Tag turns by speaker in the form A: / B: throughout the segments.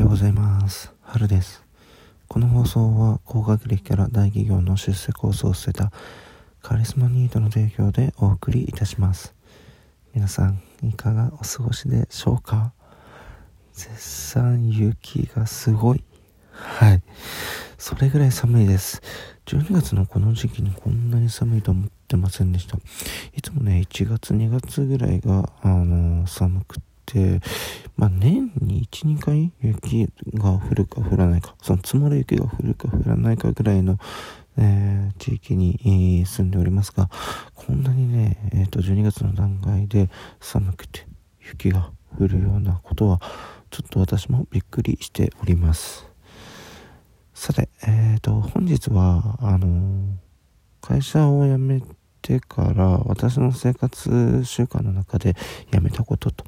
A: ようございます。春です。この放送は高学歴から大企業の出世コースを捨てたカリスマニートの提供でお送りいたします。皆さん、いかがお過ごしでしょうか？絶賛雪がすごい。はい。それぐらい寒いです。12月のこの時期にこんなに寒いと思ってませんでした。いつもね、1月、2月ぐらいが、あの寒くて、まあ、年に1、2回雪が降るか降らないか、その積もる雪が降るか降らないかぐらいの、えー地域に、住んでおりますが、こんなにね、えっ、と、12月の段階で寒くて雪が降るようなことは、ちょっと私もびっくりしております。さて、えっ、と、本日は、あの会社を辞めてから私の生活習慣の中でやめたことと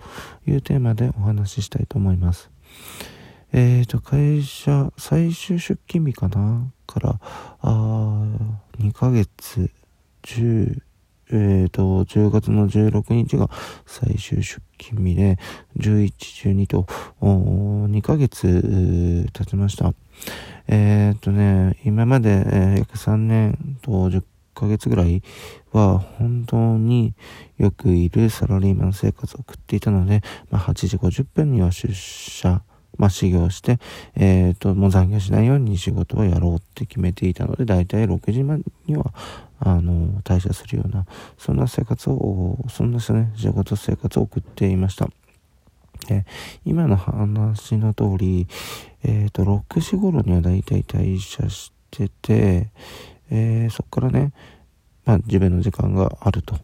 A: いうテーマでお話ししたいと思います。えーと、会社最終出勤日かな？から、あ2ヶ月、10、えーと、10月の16日が最終出勤日で、11、12と、お2ヶ月経ちました。えーっとね、今まで、えー約3年と10ヶ月ぐらいは本当によくいるサラリーマン生活を送っていたので、まあ、8時50分には出社、まあ、始業して、えーと、もう残業しないように仕事をやろうって決めていたので、だいたい6時前には、あの、退社するような、そんな生活を、そんなですね、仕事生活を送っていました。で今の話の通り、えっ、と、6時頃にはだいたい退社してて、えーそこからね、まあ自分の時間があると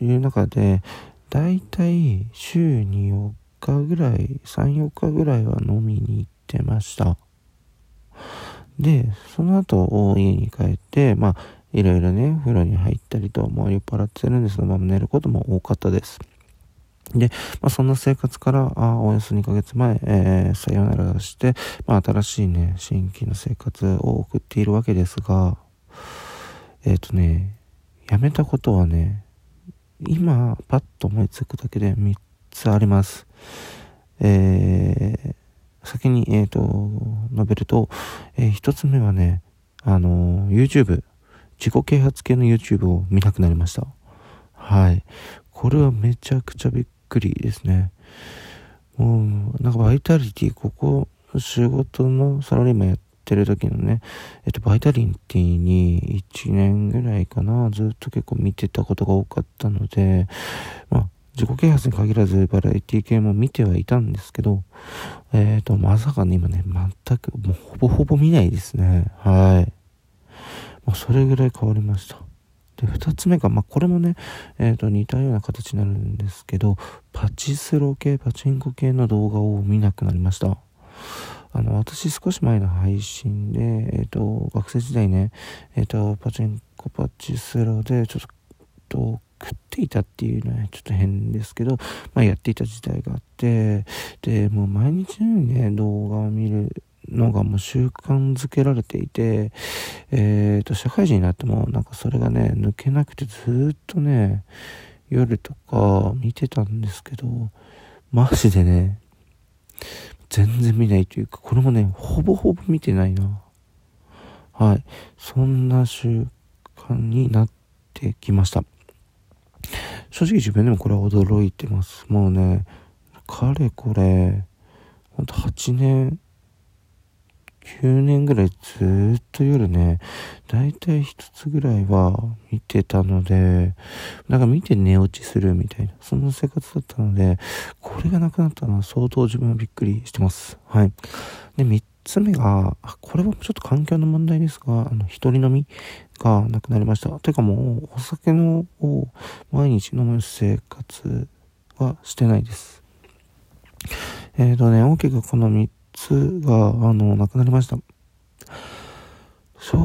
A: いう中で、だいたい週に4日ぐらい、3、4日ぐらいは飲みに行ってました。で、その後、家に帰って、まあ、いろいろね、風呂に入ったりと、もう酔っ払ってるんですけど、ま、寝ることも多かったです。で、まあ、そんな生活から、あおよそ2ヶ月前、えーさよならして、まあ、新しいね、新規の生活を送っているわけですが、えっ、とね、やめたことはね、今、パッと思いつくだけで3つあります。えー先に、えっ、と、述べると、えー一つ目はね、あの YouTube、自己啓発系の YouTube を見なくなりました。はい。これはめちゃくちゃびっくりですね。もう、なんかバイタリティ、ここ、仕事のサラリーマンやっててる時のね、えっと、バイタリティに1年ぐらいかな、ずっと結構見てたことが多かったので、まあ、自己啓発に限らずバラエティ系も見てはいたんですけど、えっ、と、まさかね、今ね、全く、もうほぼほぼ見ないですね。はい。もうそれぐらい変わりました。で、二つ目が、まあ、これもね、えっ、と、似たような形になるんですけど、パチスロ系、パチンコ系の動画を見なくなりました。あの、私少し前の配信で、えっ、と、学生時代ね、えっ、と、パチンコ、パチスロで、ちょっと、食っていたっていうのはちょっと変ですけど、まあ、やっていた時代があって、で、もう毎日のようにね、動画を見るのがもう習慣づけられていて、えっ、と、社会人になってもなんかそれがね、抜けなくてずっとね、夜とか見てたんですけど、マジでね、全然見ないというか、これもね、ほぼほぼ見てないな。はい。そんな習慣になってきました。正直自分でもこれは驚いてます。もうね、かれこれ、ほんと8年、9年ぐらいずっと夜ね、だいたい一つぐらいは見てたので、なんか見て寝落ちするみたいな、そんな生活だったので、これがなくなったのは相当自分はびっくりしてます。はい。で、三つ目が、あこれはちょっと環境の問題ですが、あの、一人飲みがなくなりました。てかもう、お酒のを毎日飲む生活はしてないです。えっ、ー、とね、大きくこの3つが、あの、なくなりました。正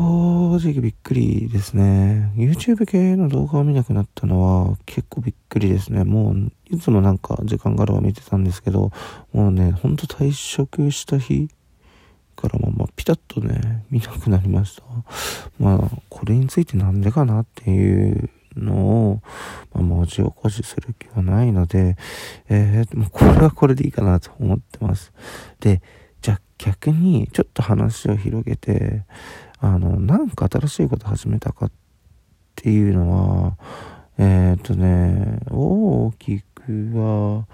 A: 直びっくりですね。YouTube 系の動画を見なくなったのは結構びっくりですね。もう、いつもなんか時間があれば見てたんですけど、もうね、ほんと退職した日からも、まあ、ピタッとね、見なくなりました。まあ、これについてなんでかなっていうのを、まあ、文字起こしする気はないので、えー、もうこれはこれでいいかなと思ってます。で、じゃあ逆にちょっと話を広げて、あの、なんか新しいこと始めたかっていうのは、えー、っとね、大きくは、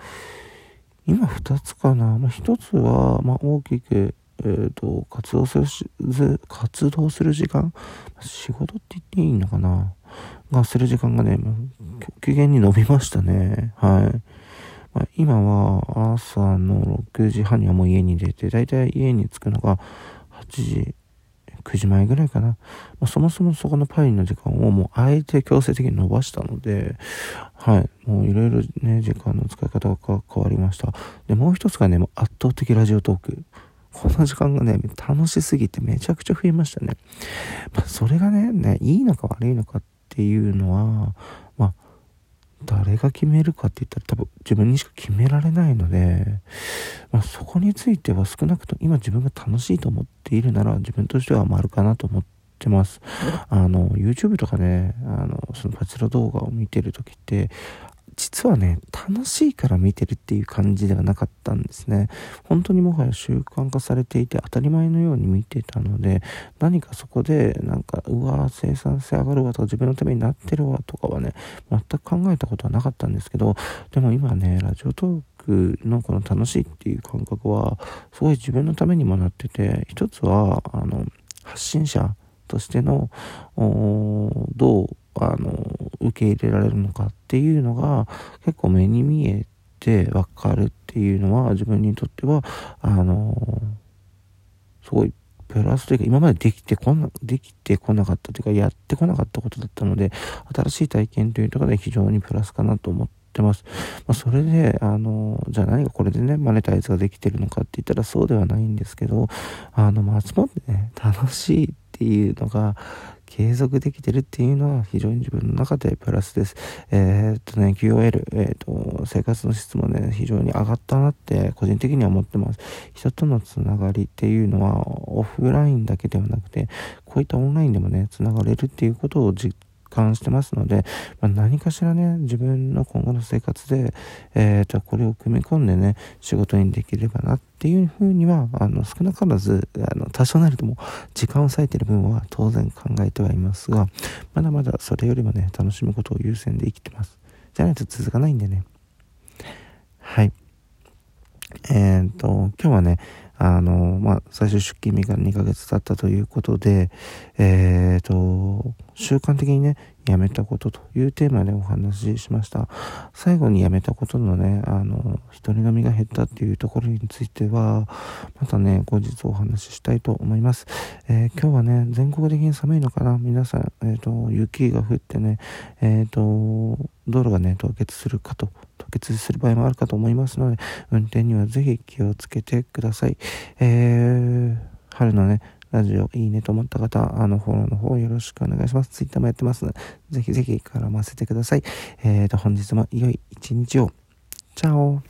A: 今2つかな。まあ、1つは、まあ、大きく、えー、と、活動するし、活動する時間？仕事って言っていいのかな？がする時間がね、極限に伸びましたね。はい。まあ、今は朝の6時半にはもう家に出て、だいたい家に着くのが8時、9時前ぐらいかな。まあ、そもそもそこのパインの時間をもうあえて強制的に伸ばしたので、はい。もういろいろね、時間の使い方が変わりました。で、もう一つがね、圧倒的ラジオトーク。この時間がね、楽しすぎてめちゃくちゃ増えましたね。まあ、それがね、ね、いいのか悪いのかってっていうのは、まあ、誰が決めるかって言ったら多分自分にしか決められないので、まあ、そこについては少なくとも今自分が楽しいと思っているなら自分としては丸かなと思ってます。あの、YouTube とかね、あの、そのパチラ動画を見てる時って、実はね、楽しいから見てるっていう感じではなかったんですね。本当にもはや習慣化されていて当たり前のように見てたので、何かそこでなんか、うわ生産性上がるわとか自分のためになってるわとかはね、全く考えたことはなかったんですけど、でも今ね、ラジオトークのこの楽しいっていう感覚は、すごい自分のためにもなってて、一つは、あの、発信者としての、どうあの、受け入れられるのかっていうのが結構目に見えてわかるっていうのは自分にとっては、あの、すごいプラスというか今までできてこな、できてこなかったというかやってこなかったことだったので、新しい体験というところで非常にプラスかなと思ってます。まあ、それで、あの、じゃあ何がこれでね、マネタイズができてるのかって言ったらそうではないんですけど、あの、松本でね、楽しいっていうのが、継続できてるっていうのは非常に自分の中でプラスです。えー、っとね、QOL、えー、っと、生活の質もね、非常に上がったなって個人的には思ってます。人とのつながりっていうのはオフラインだけではなくて、こういったオンラインでもね、つながれるっていうことを実感してますので、まあ、何かしらね、自分の今後の生活で、えっ、ー、と、これを組み込んでね、仕事にできればなっていうふうには、あの、少なからず、あの、多少なりとも時間を割いてる分は当然考えてはいますが、まだまだそれよりもね、楽しむことを優先で生きてます。じゃないと続かないんでね。はい。えっ、ー、と、今日はね、あの、まあ、最初出勤日が2ヶ月経ったということで、えっ、ー、と、習慣的にね、やめたことというテーマでお話ししました。最後にやめたことのね、あの、一人飲みが減ったっていうところについては、またね、後日お話ししたいと思います。えー、今日はね、全国的に寒いのかな？皆さん、えっ、ー、と、雪が降ってね、えっ、と、道路がね、凍結するかと結する場合もあるかと思いますので、運転にはぜひ気をつけてください。えー、春のね、ラジオいいねと思った方、あの、フォローの方よろしくお願いします。ツイッターもやってますので、ぜひぜひ絡ませてください。えーと、本日も良い一日を。チャオ